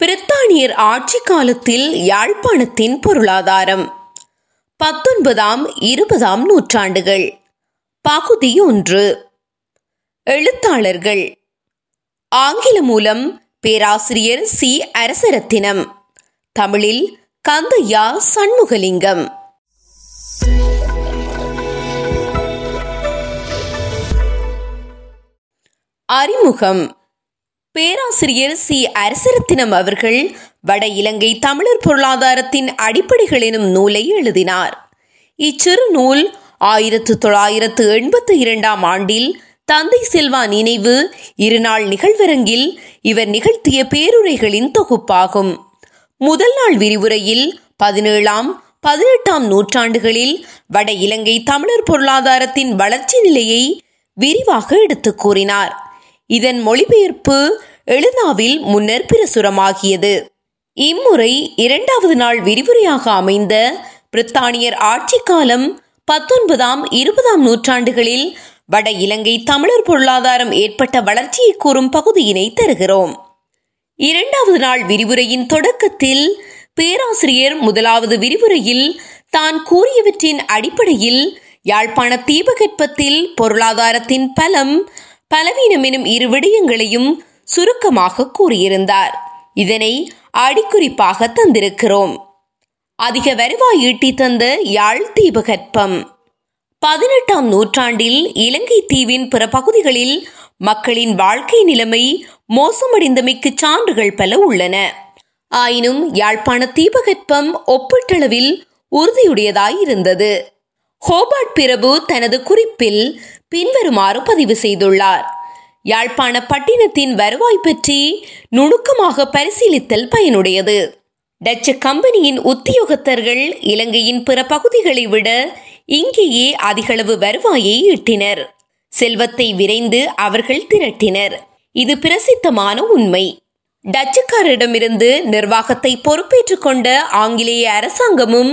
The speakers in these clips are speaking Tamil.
பிரித்தானியர் ஆட்சி காலத்தில் யாழ்ப்பாணத்தின் பொருளாதாரம். பத்தொன்பதாம் இருபதாம் நூற்றாண்டுகள். பகுதி ஒன்று. எழுத்தாளர்கள். ஆங்கில மூலம் பேராசிரியர் சி. அரசரத்தினம். தமிழில் கந்தையா சண்முகலிங்கம். அறிமுகம். பேராசிரியர் சி. அரசரத்தினம் அவர்கள் வட இலங்கை தமிழர் பொருளாதாரத்தின் அடிப்படைகள் எனும் நூலை எழுதினார். இச்சிறு நூல் ஆயிரத்து தொள்ளாயிரத்து எண்பத்து இரண்டாம் ஆண்டில் தந்தை செல்வா நினைவு இருநாள் நிகழ்வரங்கில் இவர் நிகழ்த்திய பேருரைகளின் தொகுப்பாகும். முதல் நாள் விரிவுரையில் பதினேழாம் பதினெட்டாம் நூற்றாண்டுகளில் வட இலங்கை தமிழர் பொருளாதாரத்தின் வளர்ச்சி நிலையை விரிவாக எடுத்துக் கூறினார். இதன் மொழிபெயர்ப்பு எழுதாவில் முன்னர் பிரசுரமாகியது. இம்முறை இரண்டாவது நாள் விரிவுரையாக அமைந்த பிரித்தானியர் ஆட்சி காலம் பத்தொன்பதாம் இருபதாம் நூற்றாண்டுகளில் வட இலங்கை தமிழர் பொருளாதாரம் ஏற்பட்ட வளர்ச்சியை கூறும் பகுதியினை தருகிறோம். இரண்டாவது நாள் விரிவுரையின் தொடக்கத்தில் பேராசிரியர் முதலாவது விரிவுரையில் தான் கூறியவற்றின் அடிப்படையில் யாழ்ப்பாண தீபகற்பத்தில் பொருளாதாரத்தின் பலம் பலவீனம் எனும் இரு விடயங்களையும் சுருக்கமாக கூறியிருந்தார். இதனை அடிக்குறிப்பாக தந்திருக்கிறோம். அதிக வருவாய் ஈட்டி தந்த யாழ் தீபகற்பம். பதினெட்டாம் நூற்றாண்டில் இலங்கை தீவின் பிற பகுதிகளில் மக்களின் வாழ்க்கை நிலைமை மோசமடைந்தமைக்கு சான்றுகள் பல உள்ளன. ஆயினும் யாழ்ப்பாண தீபகற்பம் ஒப்பீட்டளவில் உறுதியுடையதாய் இருந்தது ஹோபார்ட் பிரபு தனது குறிப்பில் பின்வருமாறு பதிவு செய்துள்ளார். யாழ்ப்பாண பட்டினத்தின் வருவாய் பற்றி நுணுக்கமாக பரிசீலித்தல் பயனுடையது. டச்சு கம்பெனியின் உத்தியோகத்தர்கள் இலங்கையின் பிற பகுதிகளை விட இங்கேயே அதிகளவு வருவாயை ஈட்டினர். செல்வத்தை விரைந்து அவர்கள் திரட்டினர். இது பிரசித்தமான உண்மை. டச்சுக்காரரிடமிருந்து நிர்வாகத்தை பொறுப்பேற்றுக் கொண்ட ஆங்கிலேய அரசாங்கமும்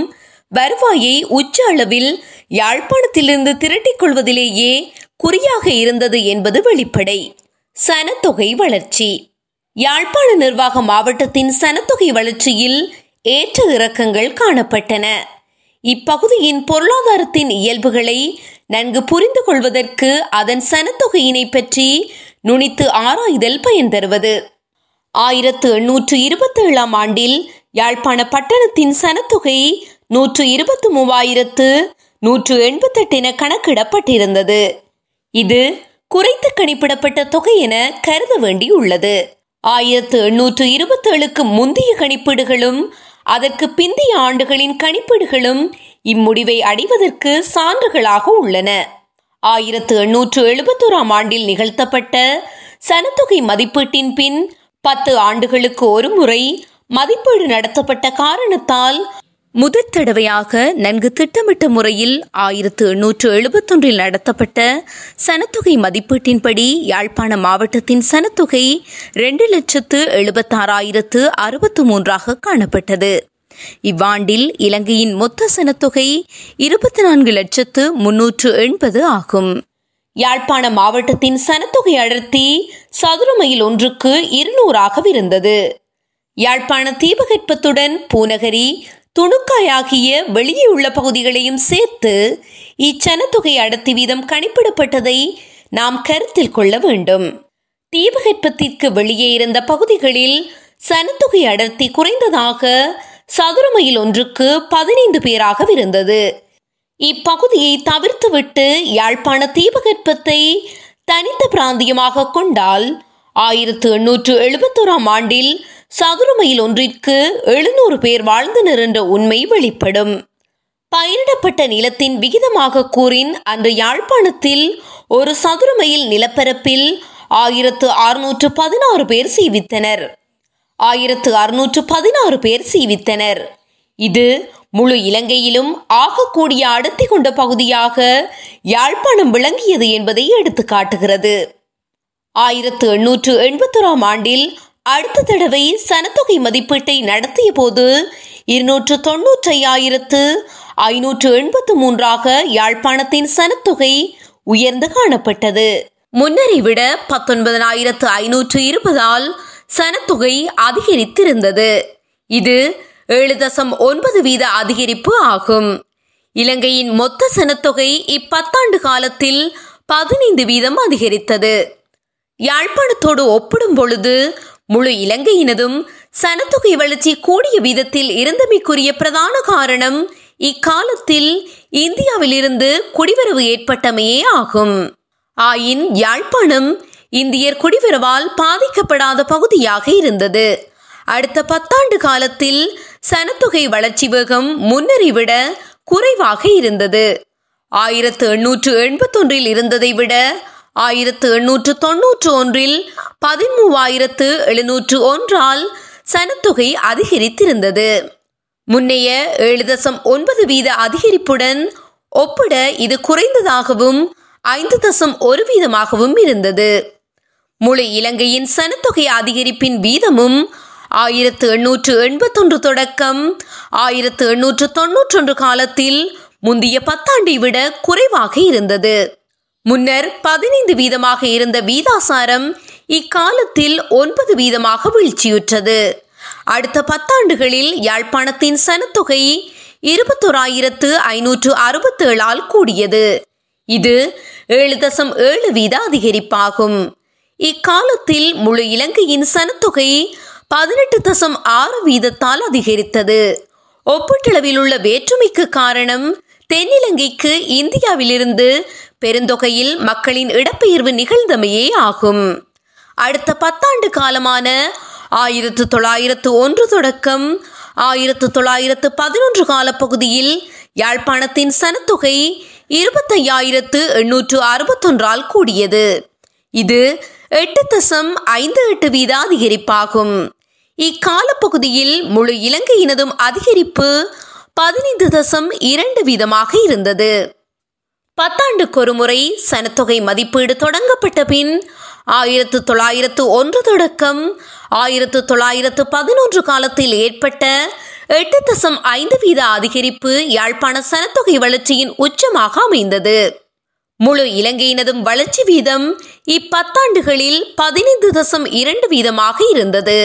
வருவாயை உச்ச அளவில் யாழ்ப்பாணத்திலிருந்து திரட்டிக் கொள்வதிலேயே குறியாக இருந்தது என்பது வெளிப்படை. சனத்தொகை வளர்ச்சி. யாழ்ப்பாண நிர்வாக மாவட்டத்தின் சனத்தொகை வளர்ச்சியில் ஏற்ற இறக்கங்கள் காணப்பட்டன. இப்பகுதியின் பொருளாதாரத்தின் இயல்புகளை நன்கு புரிந்து கொள்வதற்கு அதன் சனத்தொகையினை பற்றி நுனித்து ஆராய்தல் பயன் தருவது. ஆயிரத்து எண்ணூற்று இருபத்தி ஏழாம் ஆண்டில் யாழ்ப்பாண பட்டணத்தின் சனத்தொகை நூற்று இருபத்தி மூவாயிரத்து நூற்று எண்பத்தெட்டு என கணக்கிடப்பட்டிருந்தது. இது குறைத்து கணிப்பிடப்பட்ட தொகை என கருத வேண்டியுள்ளது. ஆயிரத்து எண்ணூற்று இருபத்தேழுக்கு முந்தைய கணிப்பீடுகளும் அதற்கு பிந்தைய ஆண்டுகளின் கணிப்பீடுகளும் இம்முடிவை அடைவதற்கு சான்றுகளாக உள்ளன. ஆயிரத்து எண்ணூற்று எழுபத்தோராம் ஆண்டில் நிகழ்த்தப்பட்ட சனத்தொகை மதிப்பீட்டின் பின் பத்து ஆண்டுகளுக்கு ஒரு முறை மதிப்பீடு நடத்தப்பட்ட காரணத்தால் முதற் தடவையாக நன்கு திட்டமிட்ட முறையில் ஆயிரத்து எண்ணூற்று எழுபத்தொன்றில் நடத்தப்பட்ட சனத்தொகை மதிப்பீட்டின்படி யாழ்ப்பாண மாவட்டத்தின் சனத்தொகை இரண்டு லட்சத்து எழுபத்தாறாயிரத்து அறுபத்து மூன்றாக காணப்பட்டது. இவ்வாண்டில் இலங்கையின் மொத்த சனத்தொகை இருபத்தி நான்கு லட்சத்து முன்னூற்று எண்பது ஆகும். யாழ்ப்பாண மாவட்டத்தின் சனத்தொகை அடர்த்தி சதுர மைல் ஒன்றுக்கு இருநூறாக இருந்தது யாழ்ப்பாண தீபகற்பத்துடன் பூநகரி துணுக்காயாகிய வெளியே உள்ள பகுதிகளையும் சேர்த்து இச்சனத்தொகை அடர்த்தி வீதம் கணிப்பிடப்பட்டதை நாம் கருத்தில் கொள்ள வேண்டும். தீபகற்பத்திற்கு வெளியே இருந்த பகுதிகளில் சனத்தொகை அடர்த்தி குறைந்ததாக சதுர மைல் ஒன்றுக்கு பதினைந்து பேராக இருந்தது. இப்பகுதியை தவிர்த்துவிட்டு யாழ்ப்பாண தீபகற்பத்தை தனித்த பிராந்தியமாக கொண்டால் ஆயிரத்து எண்ணூற்று எழுபத்தோராம் ஆண்டில் சதுர மைல் ஒன்றிற்கு எழுநூறு பேர் வாழ்ந்தனர் என்ற உண்மை வெளிப்படும். பயிரிடப்பட்ட நிலத்தின் விகிதமாக கூறின் அன்று யாழ்ப்பாணத்தில் ஒரு சதுர மைல் நிலப்பரப்பில் ஆயிரத்து அறுநூற்று பதினாறு பேர் சீவித்தனர். ஆயிரத்து அறுநூற்று பதினாறு பேர் சீவித்தனர். இது முழு இலங்கையிலும் ஆகக்கூடிய அடர்த்தி கொண்ட பகுதியாக யாழ்ப்பாணம் விளங்கியது என்பதை எடுத்து காட்டுகிறது ஆயிரத்து எண்ணூற்று எண்பத்தொராம் ஆண்டில் அடுத்த தடவை சனத்தொகை மதிப்பீட்டை நடத்திய போது இருநூற்று தொன்னூற்றி ஐயாயிரத்து ஐநூற்று எண்பத்து மூன்றாக யாழ்ப்பாணத்தின் சனத்தொகை உயர்ந்து காணப்பட்டது. முன்னரை விட பத்தொன்பதனாயிரத்து ஐநூற்று இருபதால் சனத்தொகை அதிகரித்திருந்தது. இது ஏழு தசம் ஒன்பது வீத அதிகரிப்பு ஆகும். இலங்கையின் மொத்த சனத்தொகை இப்பத்தாண்டு காலத்தில் பதினைந்து வீதம் அதிகரித்தது. யாழ்ப்பாணத்தோடு ஒப்பிடும் பொழுது முழு இலங்கையினதும் சனத்தொகை வளர்ச்சி கூடிய விதத்தில் இருந்தமைக்குரிய பிரதான காரணம் இக்காலத்தில் இந்தியாவிலிருந்து குடிவரவு ஏற்பட்டமையே ஆகும். ஆயின் யாழ்ப்பாணம் இந்தியர் குடிவரவால் பாதிக்கப்படாத பகுதியாக இருந்தது. அடுத்த பத்தாண்டு காலத்தில் சனத்தொகை வளர்ச்சி வேகம் முன்னரை விட குறைவாக இருந்தது. ஆயிரத்து எண்ணூற்று எண்பத்தொன்றில் இருந்ததை விட ஆயிரத்து எண்ணூற்று தொன்னூற்று ஒன்றில் பதிமூவாயிரத்து எழுநூற்று ஒன்றால் சனத்தொகை அதிகரித்திருந்தது. முன்னைய ஏழு தசம் ஒன்பது வீத அதிகரிப்புடன் ஒப்பிட இது குறைந்ததாகவும் ஐந்து தசம் ஒரு வீதமாகவும் இருந்தது. முழு இலங்கையின் சனத்தொகை அதிகரிப்பின் வீதமும் ஆயிரத்து எண்ணூற்று எண்பத்தொன்று தொடக்கம் ஆயிரத்து எண்ணூற்று தொன்னூற்றொன்று காலத்தில் முந்தைய பத்தாண்டை விட குறைவாக இருந்தது. முன்னர் பதினைந்து வீதமாக இருந்த வீதாசாரம் இக்காலத்தில் ஒன்பது வீதமாக வீழ்ச்சியுற்றது. அடுத்த பத்தாண்டுகளில் யாழ்ப்பாணத்தின் சனத்தொகை இருபத்தோராயிரத்து ஐநூற்று அறுபத்தி ஏழால் கூடியது. இது ஏழு தசம் ஏழு வீத அதிகரிப்பாகும். இக்காலத்தில் முழு இலங்கையின் சனத்தொகை பதினெட்டு தசம் ஆறு வீதத்தால் அதிகரித்தது. ஒப்பீட்டளவில் உள்ள வேற்றுமைக்கு காரணம் தென்னிலங்கைக்கு இந்தியாவிலிருந்து பெருந்தொகையில் மக்களின் இடப்பெயர்வு நிகழ்ந்தமையே ஆகும். அடுத்த பத்தாண்டு காலமான ஆயிரத்து தொள்ளாயிரத்து ஒன்று தொடக்கம் ஆயிரத்து தொள்ளாயிரத்து பதினொன்று காலப்பகுதியில் யாழ்ப்பாணத்தின் சனத்தொகை இருபத்தையாயிரத்து எண்ணூற்று அறுபத்தொன்றால் கூடியது. இது எட்டு தசம் ஐந்து எட்டு வீத அதிகரிப்பாகும். இக்காலப்பகுதியில் முழு இலங்கையினதும் அதிகரிப்பு பதினைந்து தசம் இரண்டு வீதமாக இருந்தது. பத்தாண்டுக்கு ஒரு முறை சனத்தொகை மதிப்பீடு தொடங்கப்பட்ட பின் ஆயிரத்து தொள்ளாயிரத்து ஒன்று தொடக்கம் ஆயிரத்து தொள்ளாயிரத்து பதினொன்று காலத்தில் ஏற்பட்ட எட்டு தசம் ஐந்து வீத அதிகரிப்பு யாழ்ப்பாண சனத்தொகை வளர்ச்சியின் உச்சமாக அமைந்தது. முழு இலங்கையினதும் வளர்ச்சி வீதம் இப்பத்தாண்டுகளில் பதினைந்து தசம் இரண்டு வீதமாக இருந்தது.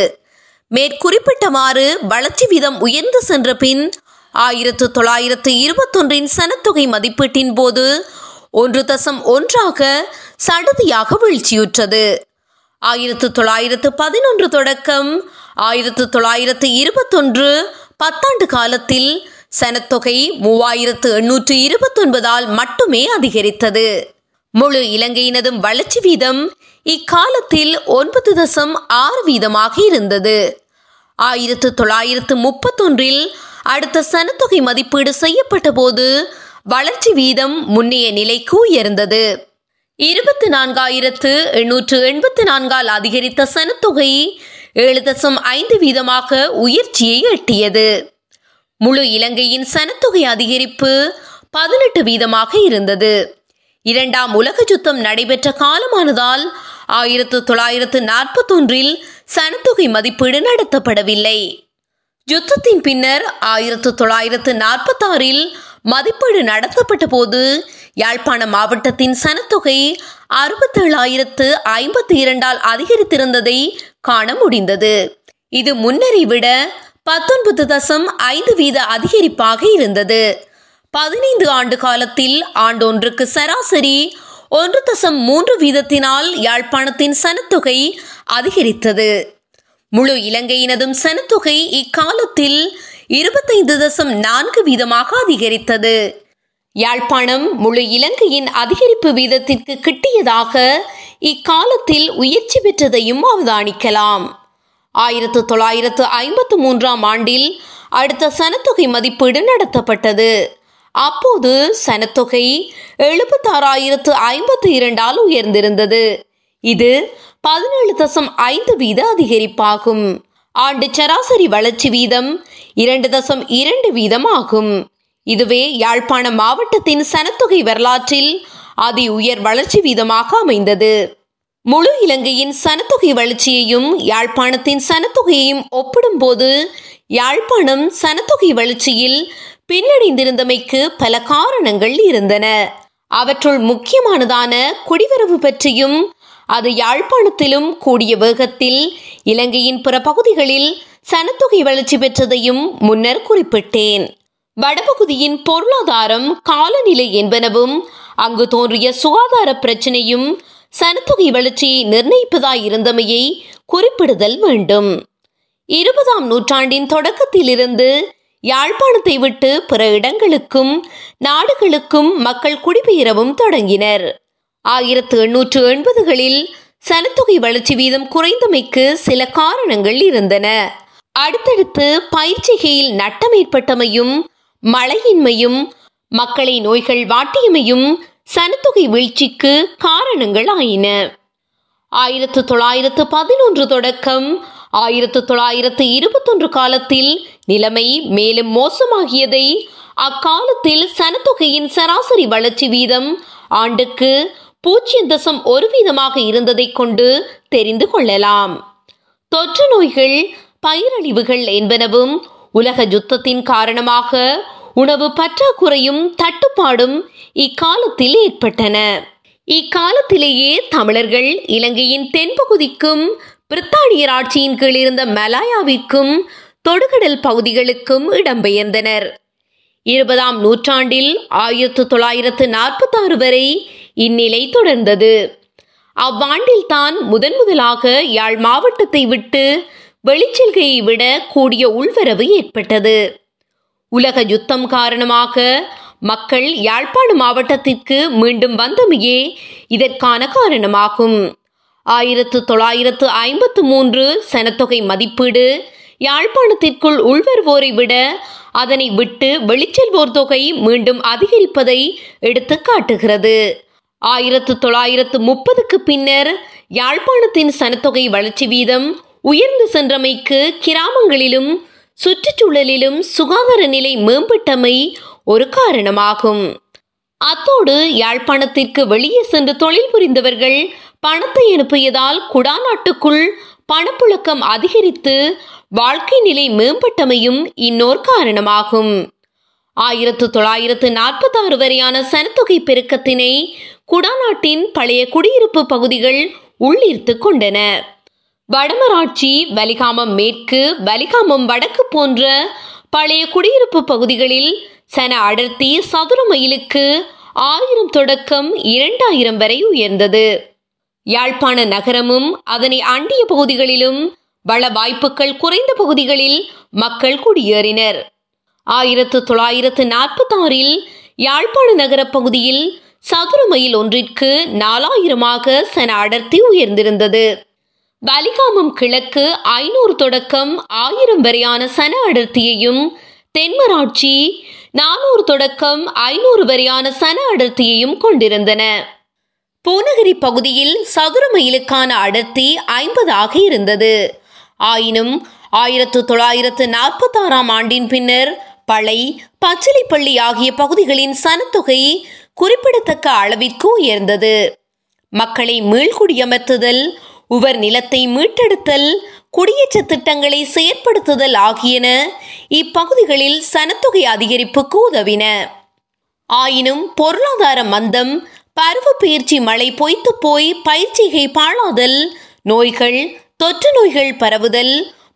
மேற்குறிப்பிட்டவாறு வளர்ச்சி வீதம் உயர்ந்து சென்ற பின் ஆயிரத்து தொள்ளாயிரத்து இருபத்தொன்றின் சனத்தொகை மதிப்பீட்டின் போது ஒன்று தசம் ஒன்றாக சடுதியாக வீழ்ச்சியுற்றது. ஆயிரத்து தொள்ளாயிரத்து பதினொன்று தொடக்கம் ஆயிரத்து தொள்ளாயிரத்து இருபத்தொன்று பத்தாண்டு காலத்தில் சனத்தொகை மூவாயிரத்து எண்ணூற்று இருபத்தொன்பதால் மட்டுமே அதிகரித்தது. முழு இலங்கையினதும் வளர்ச்சி வீதம் இக்காலத்தில் ஒன்பது தசம் ஆறு வீதமாக இருந்தது. ஆயிரத்து தொள்ளாயிரத்து முப்பத்தொன்றில் அடுத்த சனத்தொகை மதிப்பீடு செய்யப்பட்ட போது வளர்ச்சி வீதம் முன்னைய நிலைக்கு உயர்ந்தது. இருபத்தி நான்காயிரத்து எண்ணூற்று எண்பத்தி நான்கால் அதிகரித்த சனத்தொகை ஏழு தசம் ஐந்து வீதமாக உயர்ச்சியை எட்டியது. முழு இலங்கையின் சனத்தொகை அதிகரிப்பு பதினெட்டு வீதமாக இருந்தது. இரண்டாம் உலக யுத்தம் நடைபெற்ற காலமானதால் ஆயிரத்து தொள்ளாயிரத்து நாற்பத்தொன்றில் சனத்தொகை மதிப்பீடு நடத்தப்படவில்லை. யுத்தத்தின் பின்னர் ஆயிரத்து தொள்ளாயிரத்து நாற்பத்தாறில் மதிப்பீடு நடத்தப்பட்ட போது யாழ்ப்பாண மாவட்டத்தின் சனத்தொகை அறுபத்தேழாயிரத்து ஐம்பத்தி இரண்டால் அதிகரித்திருந்ததை காண முடிந்தது. இது முன்னரை விட பத்தொன்பது தசம் ஐந்து வீத அதிகரிப்பாக இருந்தது. பதினைந்து ஆண்டு காலத்தில் ஆண்டொன்றுக்கு சராசரி ஒன்று தசம் மூன்று வீதத்தினால் யாழ்ப்பாணத்தின் சனத்தொகை அதிகரித்தது. முழு இலங்கையினதும் சனத்தொகை இக்காலத்தில் இருபத்தைந்து தசம் நான்கு வீதமாக அதிகரித்தது. யாழ்ப்பாணம் முழு இலங்கையின் அதிகரிப்பு வீதத்திற்கு கிட்டியதாக இக்காலத்தில் உயர்ச்சி பெற்றதையும் அவதானிக்கலாம். ஆயிரத்து தொள்ளாயிரத்து ஐம்பத்து மூன்றாம் ஆண்டில் அடுத்த சனத்தொகை மதிப்பீடு நடத்தப்பட்டது. அப்போது சனத்தொகை எழுபத்தாறாயிரத்து ஐம்பத்து இரண்டால் உயர்ந்திருந்தது. இது பதினேழு தசம் ஐந்து வீத அதிகரிப்பாகும். ஆண்டு சராசரி வளர்ச்சி வீதம் இரண்டு தசம் இரண்டு வீதம் ஆகும் இதுவே யாழ்ப்பாண மாவட்டத்தின் சனத்தொகை வரலாற்றில் அதி உயர் வளர்ச்சி வீதமாக அமைந்தது. முழு இலங்கையின் சனத்தொகை வளர்ச்சியையும் யாழ்ப்பாணத்தின் சனத்தொகையையும் ஒப்பிடும்போது யாழ்ப்பாணம் சனத்தொகை வளர்ச்சியில் பின்னடைந்திருந்தமைக்கு பல காரணங்கள் இருந்தன. அவற்றுள் முக்கியமானதான குடிவரவு பற்றியும் அது யாழ்ப்பாணத்திலும் கூடிய வேகத்தில் இலங்கையின் பிற பகுதிகளில் சனத்தொகை வளர்ச்சி பெற்றதையும் முன்னர் குறிப்பிட்டேன். வடபகுதியின் பொருளாதாரம் காலநிலை என்பனவும் அங்கு தோன்றிய சுகாதார பிரச்சினையும் சனத்தொகை வளர்ச்சியை நிர்ணயிப்பதாய் இருந்தமையை குறிப்பிடுதல் வேண்டும். இருபதாம் நூற்றாண்டின் தொடக்கத்திலிருந்து யாழ்ப்பாணத்தை விட்டு பிற இடங்களுக்கும் நாடுகளுக்கும் மக்கள் குடிபெயரவும் தொடங்கினர். ஆயிரத்து எண்ணூற்று எண்பதுகளில் சனத்தொகை வளர்ச்சி வீதம் குறைந்தமைக்கு சில காரணங்கள் இருந்தன. அடுத்தடுத்து பயிற்சிகையில் நட்டம் ஏற்பட்டமையும் மழையின்மையும் மக்களை நோய்கள் வாட்டியமையும் சனத்தொகை வீழ்ச்சிக்கு காரணங்கள் ஆயின. ஆயிரத்து தொள்ளாயிரத்து பதினொன்று தொடக்கம் ஆயிரத்து தொள்ளாயிரத்து இருபத்தொன்று காலத்தில் நிலைமை மேலும் மோசமாகியதை அக்காலத்தில் சனத்தொகையின் சராசரி வளர்ச்சி வீதம் ஆண்டுக்கு பூஜ்ஜியம் தசம் ஒரு வீதமாக இருந்ததை கொண்டு தெரிந்து கொள்ளலாம். தொற்று நோய்கள் பயிரழிவுகள் என்பனவும் உலக யுத்தத்தின் காரணமாக உணவு பற்றாக்குறையும் தட்டுப்பாடும் இக்காலத்தில் ஏற்பட்டன. இக்காலத்திலேயே தமிழர்கள் இலங்கையின் தென்பகுதிக்கும் பிரித்தானியர் ஆட்சியின் கீழ் இருந்த மலாயாவிற்கும் தொடுகடல் பகுதிகளுக்கும் இடம்பெயர்ந்தனர். இருபதாம் நூற்றாண்டில் ஆயிரத்து தொள்ளாயிரத்து நாற்பத்தி ஆறு வரை இந்நிலை தொடர்ந்தது. அவ்வாண்டில்தான் முதன் முதலாக யாழ் மாவட்டத்தை விட்டு வெளிச்செல்கையை விட கூடிய உள்வரவு ஏற்பட்டது. உலக யுத்தம் காரணமாக மக்கள் யாழ்ப்பாண மாவட்டத்திற்கு மீண்டும் வந்தமையே இதற்கான காரணமாகும். ஆயிரத்து தொள்ளாயிரத்து ஐம்பத்து மூன்று சனத்தொகை மதிப்பீடு யாழ்ப்பாணத்திற்குள் உள்வருவோரை விட அதனை விட்டு வெளிச்செல்வோர் தொகை மீண்டும் அதிகரிப்பதை எடுத்து காட்டுகிறது ஆயிரத்து தொள்ளாயிரத்து முப்பதுக்கு பின்னர் யாழ்ப்பாணத்தின் சனத்தொகை வளர்ச்சி வீதம் உயர்ந்து சென்றமைக்கு கிராமங்களிலும் சுற்றுச்சூழலிலும் சுகாதார நிலை மேம்பட்டமை ஒரு காரணமாகும். அத்தோடு யாழ்ப்பாணத்திற்கு வெளியே சென்று தொழில் புரிந்தவர்கள் பணத்தை அனுப்பியதால் குடாநாட்டுக்குள் பணப்புழக்கம் அதிகரித்து வாழ்க்கை நிலை மேம்பட்டமையும் இன்னொரு காரணமாகும். ஆயிரத்து தொள்ளாயிரத்து நாற்பத்தி ஆறு வரையான சனத்தொகை பெருக்கத்தினை குடாநாட்டின் பழைய குடியிருப்பு பகுதிகள் உள்ளீர்த்து கொண்டன. வடமராட்சி வலிகாமம் மேற்கு வலிகாமம் வடக்கு போன்ற பழைய குடியிருப்பு பகுதிகளில் சன அடர்த்தி சதுர மைலுக்கு ஆயிரம் தொடக்கம் இரண்டாயிரம் வரை உயர்ந்தது. யாழ்ப்பாண நகரமும் அதனை அண்டிய பகுதிகளிலும் வள வாய்ப்புகள் குறைந்த பகுதிகளில் மக்கள் குடியேறினர். ஆயிரத்து தொள்ளாயிரத்து நாற்பத்தி ஆறில் யாழ்ப்பாண நகர பகுதியில் சதுர மைல் ஒன்றிற்கு நாலாயிரமாக சன அடர்த்தி உயர்ந்திருந்தது. வலிகாமம் கிழக்கு ஐநூறு தொடக்கம் ஆயிரம் வரையான சன அடர்த்தியையும் தென்மராட்சி நானூறு தொடக்கம் ஐநூறு வரையான சன அடர்த்தியையும் கொண்டிருந்தன. பூநகரி பகுதியில் சதுர மைலுக்கான அடர்த்தி ஐம்பதாக இருந்தது. ஆயினும் ஆயிரத்து தொள்ளாயிரத்து நாற்பத்தி ஆறாம் ஆண்டின் பின்னர் பளை பச்சிலைப்பள்ளி ஆகிய பகுதிகளின் சனத்தொகை குறிப்பிடத்தக்க அளவிற்கு உயர்ந்தது. மக்களை மீள்குடியமர்த்துதல் உவர் நிலத்தை மீட்டெடுத்தல் குடியேற்ற திட்டங்களை செயற்படுத்துதல் ஆகியன இப்பகுதிகளில் சனத்தொகை அதிகரிப்புக்கு உதவின. ஆயினும் பொருளாதார மந்தம் பருவப்பெயர்ச்சி மழை பொய்த்து போய் பயிற்சிகை பாழாதல் நோய்கள் தொற்று நோய்கள் பரவுதல்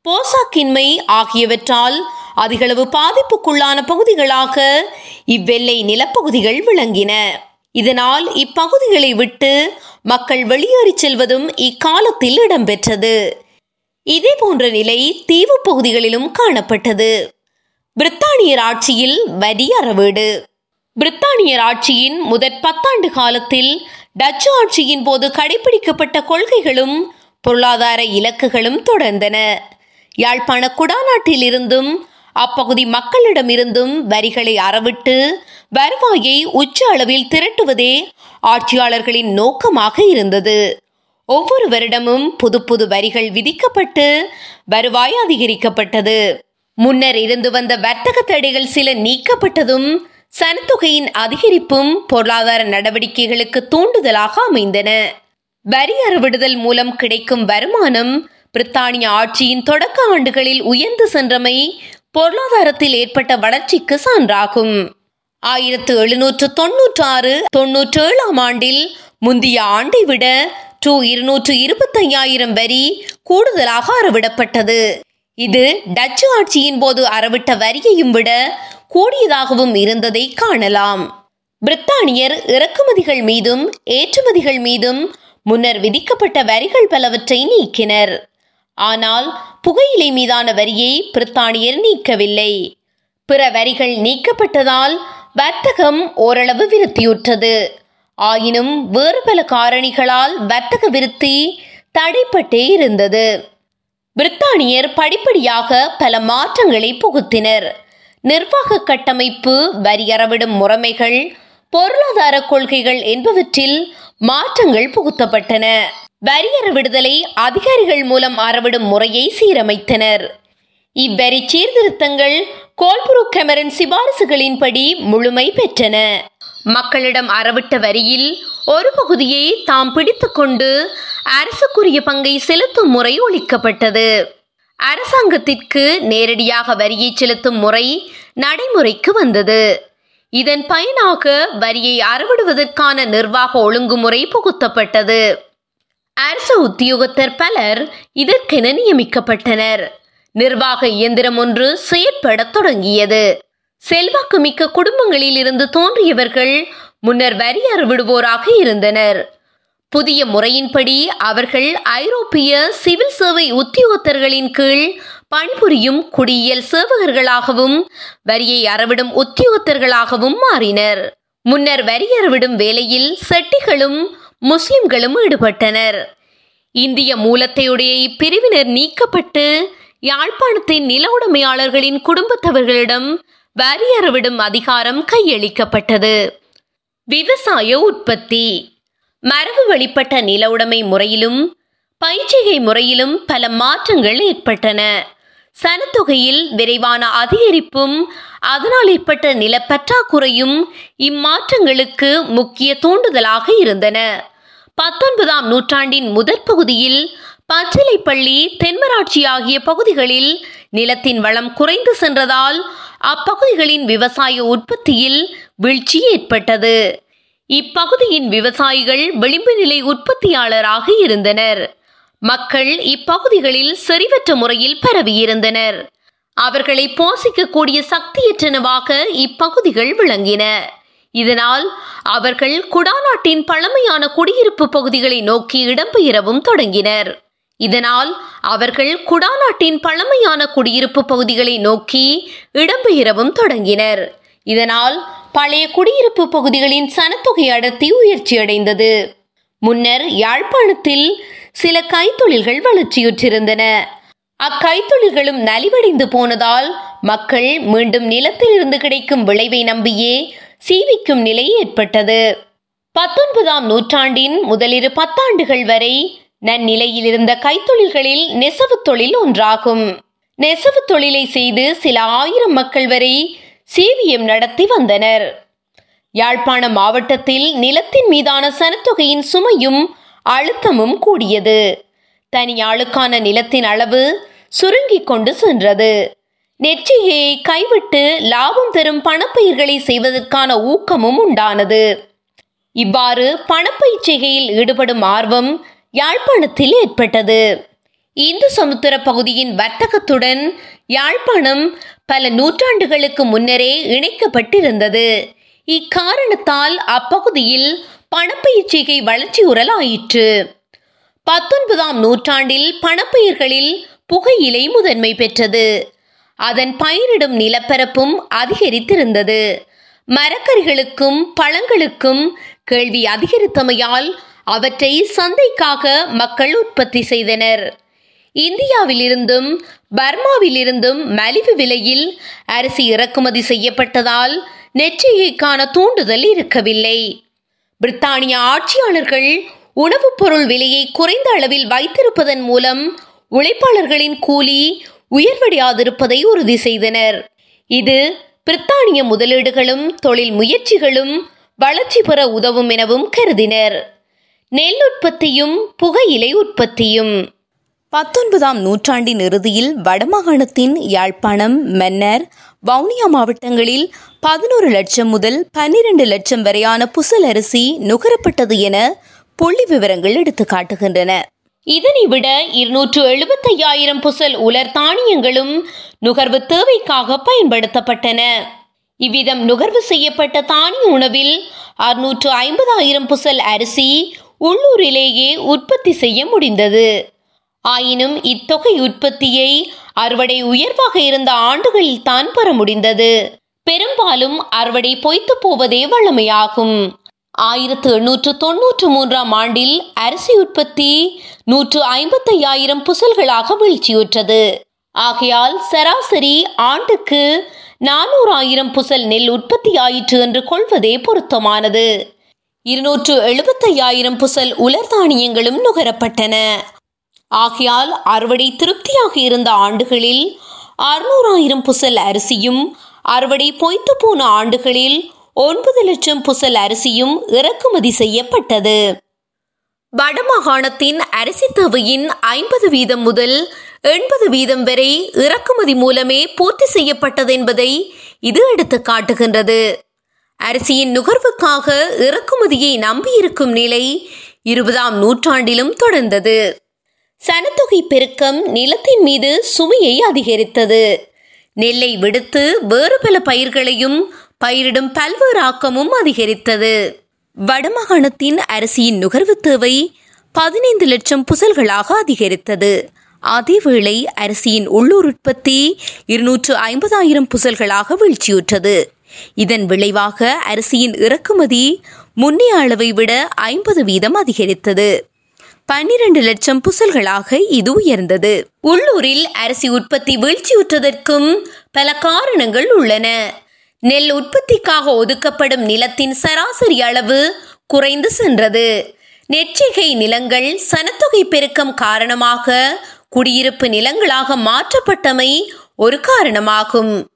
போசாக்கின்மை ஆகியவற்றால் அதிகளவு பாதிப்புக்குள்ளான பகுதிகளாக இவ்வெல்லை நிலப்பகுதிகள் விளங்கின. இதனால் இப்பகுதிகளை விட்டு மக்கள் வெளியேறிச் செல்வதும் இக்காலத்தில் இடம்பெற்றது. இதே போன்ற நிலை தீவு பகுதிகளிலும் காணப்பட்டது. பிரித்தானியர் ஆட்சியில் வரி அறவீடு பிரித்தானியர் ஆட்சியின் முதற் பத்தாண்டு காலத்தில் டச்சு ஆட்சியின் போது கடைபிடிக்கப்பட்ட கொள்கைகளும் பொருளாதார இலக்குகளும் தொடர்ந்தன. யாழ்ப்பாண குடாநாட்டில் இருந்தும் அப்பகுதி மக்களிடமிருந்தும் வரிகளை அறவிட்டு வருவாயை உச்ச அளவில் திரட்டுவதே ஆட்சியாளர்களின் நோக்கமாக இருந்தது. ஒவ்வொரு வருடமும் புது புது வரிகள் விதிக்கப்பட்டு வருவாய் அதிகரிக்கப்பட்டது. முன்னர் இருந்து வந்த வர்த்தக தடைகள் சில நீக்கப்பட்டதும் சனத்தொகையின் அதிகரிப்பும் பொருளாதார நடவடிக்கைகளுக்கு தூண்டுதலாக அமைந்தன. வரி அறவிடுதல் மூலம் கிடைக்கும் வருமானம் பிரித்தானிய ஆட்சியின் தொடக்க ஆண்டுகளில் உயர்ந்து சென்றமை பொருளாதாரத்தில் ஏற்பட்ட வளர்ச்சிக்கு சான்றாகும். ஆயிரத்து எழுநூற்று தொன்னூற்று ஆறு தொன்னூற்றி ஏழாம் ஆண்டில் முந்தைய ஆண்டை விட டு இருநூற்று இருபத்தையாயிரம் வரி கூடுதலாக அறவிடப்பட்டது. இது டச்சு ஆட்சியின் போது அறவிட்ட வரியையும் விட கூடியதாகவும் இருந்ததை காணலாம். பிரித்தானியர் இறக்குமதிகள் மீதும் ஏற்றுமதிகள் மீதும் முன்னர் விதிக்கப்பட்ட வரிகள் பலவற்றை நீக்கினர். ஆனால் புகையிலை மீதான வரியை பிரித்தானியர் நீக்கவில்லை. பிற வரிகள் நீக்கப்பட்டதால் வர்த்தகம் ஓரளவு விருத்தியுற்றது. ஆயினும் வேறு பல காரணிகளால் வர்த்தக விருத்தி தடைப்பட்டே இருந்தது. பிரித்தானியர் படிப்படியாக பல மாற்றங்களை புகுத்தினர். நிர்வாக கட்டமைப்பு வரி அறவிடும் முறைமைகள் பொருளாதார கொள்கைகள் என்பவற்றில் மாற்றங்கள் புகுத்தப்பட்டன. வரி விடுதலை அதிகாரிகள் மூலம் அறவிடும் முறையை சீரமைத்தனர். இவ்வரி சீர்திருத்தங்கள் கோல்புரு கெமரன் சிபாரிசுகளின்படி முழுமை பெற்றன. மக்களிடம் அறவிட்ட வரியில் ஒரு பகுதியை தாம் பிடித்துக்கொண்டு அரசுக்குரிய பங்கை செலுத்தும் முறை ஒழிக்கப்பட்டது. அரசாங்கத்திற்கு நேரடியாக வரியை செலுத்தும் முறை நடைமுறைக்கு வந்தது. இதன் பயனாக வரியை அறவிடுவதற்கான நிர்வாக ஒழுங்குமுறை புகுத்தப்பட்டது. அரசு உத்தியோகத்தர் பலர் இதற்கென நியமிக்கப்பட்டனர். நிர்வாக இயந்திரம் ஒன்று செயற்படத் தொடங்கியது. செல்வாக்கு மிக்க குடும்பங்களில் இருந்து தோன்றியவர்கள் முன்னர் வரி அறுவிடுவோராக இருந்தனர். புதிய முறையின்படி அவர்கள் ஐரோப்பிய சிவில் சேவை உத்தியோகத்தர்களின் கீழ் பணிபுரியும் குடியியல் சேவகர்களாகவும் வரியை அறவிடும் உத்தியோகத்தர்களாகவும் மாறினர். முன்னர் வரி அறவிடும் வேலையில் செட்டிகளும் முஸ்லிம்களும் ஈடுபட்டனர். இந்திய மூலத்தையுடைய இப்பிரிவினர் நீக்கப்பட்டு யாழ்ப்பாணத்தின் நில உடைமையாளர்களின் குடும்பத்தவர்களிடம் வரியறவிடும் அதிகாரம் கையளிக்கப்பட்டது. விவசாய உற்பத்தி. மரபு வழிபட்ட நில உடைமை முறையிலும் பயிற்சிகை முறையிலும் பல மாற்றங்கள் ஏற்பட்டன. சனத்தொகையில் விரைவான அதிகரிப்பும் அதனால் ஏற்பட்ட நிலப்பற்றாக்குறையும் இம்மாற்றங்களுக்கு முக்கிய தூண்டுதலாக இருந்தன. பத்தொன்பதாம் நூற்றாண்டின் முதற் பகுதியில் பச்சிலைப்பள்ளி தென்மராட்சி ஆகிய பகுதிகளில் நிலத்தின் வளம் குறைந்து சென்றதால் அப்பகுதிகளின் விவசாய உற்பத்தியில் வீழ்ச்சி ஏற்பட்டது. இப்பகுதியின் விவசாயிகள் விளிம்பு நிலை உற்பத்தியாளராக இருந்தனர். மக்கள் இப்பகுதிகளில் செறிவற்ற முறையில் பரவியிருந்தனர் அவர்களை போசிக்கக்கூடிய சக்தியற்றனவாக இப்பகுதிகள் விளங்கின. இதனால் அவர்கள் குடாநாட்டின் பழமையான குடியிருப்பு பகுதிகளை நோக்கி இடம்பெயரவும் தொடங்கினர். இதனால் அவர்கள் குடாநாட்டின் பழமையான குடியிருப்பு பகுதிகளை நோக்கி இடம்பெயரவும் தொடங்கினர். இதனால் பழைய குடியிருப்பு பகுதிகளின் சனத்தொகை அடர்த்தி உயர்ச்சியடைந்தது. முன்னர் யாழ்ப்பாணத்தில் சில கைத்தொழில்கள் வளர்ச்சியுற்றிருந்தன. அக்கைத்தொழில்களும் நலிவடைந்து போனதால் மக்கள் மீண்டும் நிலத்திலிருந்து கிடைக்கும் விளைவை நம்பியே சீவிக்கும் நிலை ஏற்பட்டது. பத்தொன்பதாம் நூற்றாண்டின் முதலிரு பத்தாண்டுகள் வரை நன்னிலையில் இருந்த கைத்தொழில்களில் நெசவு தொழில் ஒன்றாகும். நெசவு தொழிலை செய்து சில ஆயிரம் மக்கள் வரை சீவியம் நடத்தி வந்தனர். யாழ்ப்பாண மாவட்டத்தில் நிலத்தின் மீதான சனத்தொகையின் சுமையும் அழுத்தமும் கூடியது. தனி ஆளுக்கான நிலத்தின் அளவு சுருங்கிக் கொண்டு சென்றது. நெற்றியை கைவிட்டு லாபம் தரும் பணப்பயிர்களை செய்வதற்கான ஊக்கமும் உண்டானது. இவ்வாறு பணப்பயிர் செய்கையில் ஈடுபடும் ஆர்வம் யாழ்ப்பாணத்தில் ஏற்பட்டது. இந்து சமுத்திர பகுதியின் வர்த்தகத்துடன் யாழ்ப்பாணம் பல நூற்றாண்டுகளுக்கு முன்னரே இணைக்கப்பட்டிருந்தது. இக்காரணத்தால் அப்பகுதியில் பணப்பயிற்சிகை வளர்ச்சி உரலாயிற்று. பத்தொன்பதாம் நூற்றாண்டில் பணப்பயிர்களில் புகையிலை முதன்மை பெற்றது. அதன் பயிரிடும் நிலப்பரப்பும் அதிகரித்திருந்தது. மரக்கறிகளுக்கும் பழங்களுக்கும் கேள்வி அதிகரித்தமையால் அவற்றை சந்தைக்காக மக்கள் உற்பத்தி செய்தனர். இந்தியாவிலிருந்தும் பர்மாவிலிருந்தும் மலிவு விலையில் அரிசி இறக்குமதி செய்யப்பட்டதால் நெற்றியைக்கான தூண்டுதல் இருக்கவில்லை. பிரித்தானிய ஆட்சியாளர்கள் உணவுப் பொருள் விலையை குறைந்த அளவில் வைத்திருப்பதன் மூலம் உழைப்பாளர்களின் கூலி உயர்வடையாதிருப்பதை உறுதி செய்தனர். இது பிரித்தானிய முதலீடுகளும் தொழில் முயற்சிகளும் வளர்ச்சி பெற உதவும் எனவும் கருதினர். நெல் உற்பத்தியும் புகையிலை உற்பத்தியும் பத்தொன்பதாம் நூற்றாண்டின் இறுதியில் வடமாகாணத்தின் யாழ்ப்பாணம் மன்னர் வவுனியா மாவட்டங்களில் பதினோரு லட்சம் முதல் பன்னிரண்டு லட்சம் வரையான புசல் அரிசி நுகரப்பட்டது என புள்ளி விவரங்கள் எடுத்து காட்டுகின்றன. இதனை விட இருநூற்று எழுபத்தையாயிரம் புசல் உலர் தானியங்களும் நுகர்வு தேவைக்காக பயன்படுத்தப்பட்டன. இவ்விதம் நுகர்வு செய்யப்பட்ட தானிய உணவில் அறுநூற்று ஐம்பதாயிரம் புசல் அரிசி உள்ளூரிலேயே உற்பத்தி செய்ய முடிந்தது. ஆயினும் இத்தொகை உற்பத்தியை அறுவடை உயர்வாக இருந்த ஆண்டுகளில் தான் பெற முடிந்தது. பெரும்பாலும் அறுவடை பொய்த்து போவதே வழமையாகும் ஆயிரத்து எண்ணூற்று தொன்னூற்று மூன்றாம் ஆண்டில் அரிசி உற்பத்தி நூற்று ஐம்பத்தையாயிரம் புசல்களாக வீழ்ச்சியுற்றது. ஆகையால் சராசரி ஆண்டுக்கு நானூறாயிரம் புசல் நெல் உற்பத்தி ஆயிற்று என்று கொள்வதே பொருத்தமானது. இருநூற்று எழுபத்தையாயிரம் புசல் உலர் தானியங்களும் நுகரப்பட்டன. ஆகையால் அறுவடை திருப்தியாக இருந்த ஆண்டுகளில் அறுநூறாயிரம் புசல் அரிசியும் அறுவடை பொய்த்து போன ஆண்டுகளில் ஒன்பது லட்சம் புசல் அரிசியும் இறக்குமதி செய்யப்பட்டது. வடமாகாணத்தின் அரிசி தேவையின் ஐம்பது வீதம் முதல் எண்பது வீதம் வரை இறக்குமதி மூலமே பூர்த்தி செய்யப்பட்டது என்பதை இது எடுத்து காட்டுகின்றது. அரிசியின் நுகர்வுக்காக இறக்குமதியை நம்பியிருக்கும் நிலை இருபதாம் நூற்றாண்டிலும் தொடர்ந்தது. சனத்தொகை பெருக்கம் நிலத்தின் மீது சுமையை அதிகரித்தது. நெல்லை விடுத்து வேறு பல பயிர்களையும் பயிரிடும் பல்வேறு ஆக்கமும் அதிகரித்தது. வடமாகாணத்தின் அரிசியின் நுகர்வு தேவை பதினைந்து லட்சம் புசல்களாக அதிகரித்தது. அதேவேளை அரிசியின் உள்ளூர் உற்பத்தி இருநூற்று ஐம்பதாயிரம் புசல்களாக வீழ்ச்சியுற்றது. இதன் விளைவாக அரிசியின் இறக்குமதி முன்னைய அளவை விட ஐம்பது வீதம் அதிகரித்தது. பன்னிரண்டு லட்சம் புசல்களாக இது உயர்ந்தது. உள்ளூரில் அரிசி உற்பத்தி வீழ்ச்சியுற்றதற்கும் பல காரணங்கள் உள்ளன. நெல் உற்பத்திக்காக ஒதுக்கப்படும் நிலத்தின் சராசரி அளவு குறைந்து சென்றது. நெற்றிகை நிலங்கள் சனத்தொகை பெருக்கம் காரணமாக குடியிருப்பு நிலங்களாக மாற்றப்பட்டமை ஒரு காரணமாகும்.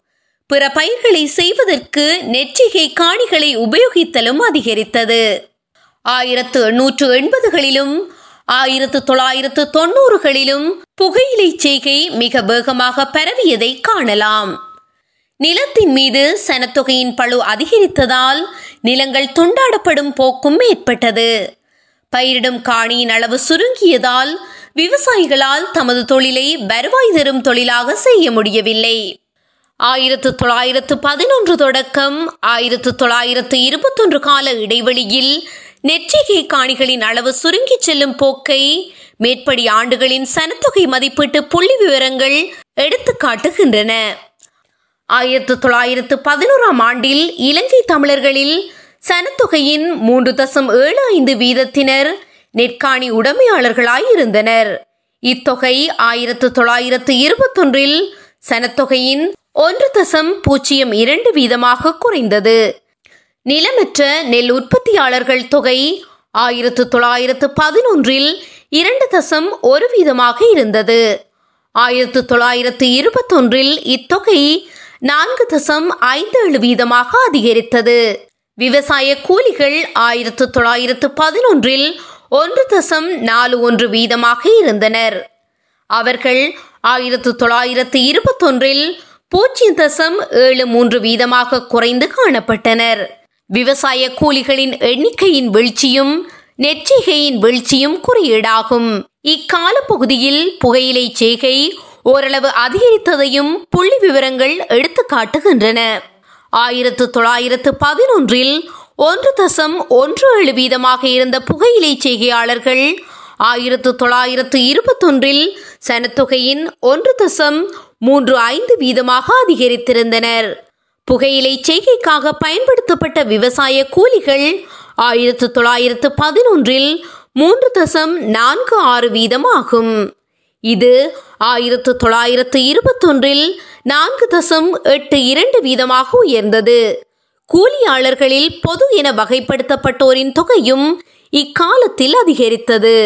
பிற பயிர்களை செய்வதற்கு நெற்றிகை காணிகளை உபயோகித்தலும் அதிகரித்தது. ஆயிரத்து எண்ணூற்று எண்பதுகளிலும் ஆயிரத்து தொள்ளாயிரத்து தொண்ணூறுகளிலும் புகையிலை செய்கை மிக வேகமாக பரவியதை காணலாம். நிலத்தின் மீது சனத்தொகையின் பழு அதிகரித்ததால் நிலங்கள் துண்டாடப்படும் போக்கும் ஏற்பட்டது. பயிரிடும் காணியின் அளவு சுருங்கியதால் விவசாயிகளால் தமது தொழிலை வருவாய் தரும் தொழிலாக செய்ய முடியவில்லை. ஆயிரத்து தொள்ளாயிரத்து பதினொன்று தொடக்கம் ஆயிரத்து தொள்ளாயிரத்து இருபத்தொன்று கால இடைவெளியில் நெற்றிகை காணிகளின் அளவு சுருங்கி செல்லும் போக்கை மேற்படி ஆண்டுகளின் சனத்தொகை மதிப்பீட்டு புள்ளி விவரங்கள் எடுத்து காட்டுகின்றன ஆயிரத்து தொள்ளாயிரத்து பதினோராம் ஆண்டில் இலங்கை தமிழர்களில் சனத்தொகையின் மூன்று தசம் ஏழு ஐந்து வீதத்தினர் நெற்காணி உடைமையாளர்களாயிருந்தனர். இத்தொகை ஆயிரத்து தொள்ளாயிரத்து இருபத்தொன்றில் சனத்தொகையின் ஒன்று தசம் பூஜ்ஜியம் இரண்டு வீதமாக குறைந்தது. நிலமற்ற நெல் உற்பத்தியாளர்கள் தொகை ஆயிரத்து தொள்ளாயிரத்து பதினொன்றில் இரண்டு தசம் ஒரு வீதமாக இருந்தது. ஆயிரத்து தொள்ளாயிரத்து இருபத்தொன்றில் இத்தொகை நான்கு தசம் ஐந்து ஏழு வீதமாக அதிகரித்தது. விவசாய கூலிகள் ஆயிரத்து தொள்ளாயிரத்து பதினொன்றில் ஒன்று தசம் நாலு ஒன்று வீதமாக இருந்தனர். அவர்கள் ஆயிரத்து தொள்ளாயிரத்து இருபத்தொன்றில் பூஜ்ஜியம் தசம் ஏழு மூன்று வீதமாக குறைந்து காணப்பட்டனர். விவசாய கூலிகளின் எண்ணிக்கையின் வீழ்ச்சியும் நெற்றிகையின் வீழ்ச்சியும் குறியீடாகும். இக்கால பகுதியில் புகையிலை செய்கை ஓரளவு அதிகரித்ததையும் புள்ளி விவரங்கள் எடுத்து காட்டுகின்றன. ஆயிரத்து தொள்ளாயிரத்து பதினொன்றில் ஒன்று தசம் ஒன்று ஏழு வீதமாக இருந்த புகையிலை செய்கையாளர்கள் ஆயிரத்து தொள்ளாயிரத்து இருபத்தொன்றில் சனத்தொகையின் ஒன்று தசம் மூன்று ஐந்து வீதமாக அதிகரித்திருந்தனர். புகையிலை செய்கைக்காக பயன்படுத்தப்பட்ட விவசாய கூலிகள் ஆயிரத்து தொள்ளாயிரத்து பதினொன்றில் மூன்று தசம் நான்கு ஆறு வீதம் ஆகும் இது ஆயிரத்து தொள்ளாயிரத்து இருபத்தொன்றில் நான்கு தசம் எட்டு இரண்டு வீதமாக உயர்ந்தது. கூலியாளர்களில் பொது என வகைப்படுத்தப்பட்டோரின் தொகையும் இக்காலத்தில் அதிகரித்தது.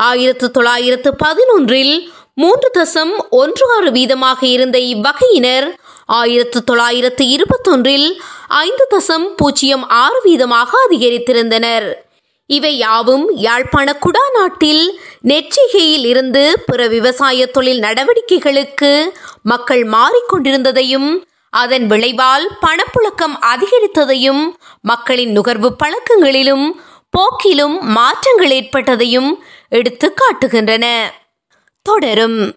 ஆயிரத்து தொள்ளாயிரத்து பதினொன்றில் மூன்று தசம் ஒன்று ஆறு வீதமாக இருந்த இவ்வகையினர் ஆயிரத்து தொள்ளாயிரத்து இருபத்தொன்றில் ஐந்து தசம் பூஜ்ஜியம் ஆறு வீதமாக அதிகரித்திருந்தனர். இவை யாவும் யாழ்ப்பாண குடாநாட்டில் நெற்றிகையில் இருந்து பிற விவசாய தொழில் நடவடிக்கைகளுக்கு மக்கள் மாறிக்கொண்டிருந்ததையும் அதன் விளைவால் பணப்புழக்கம் அதிகரித்ததையும் மக்களின் நுகர்வு பழக்கங்களிலும் போக்கிலும் மாற்றங்கள் ஏற்பட்டதையும் எடுத்து காட்டுகின்றன. தொடரும்.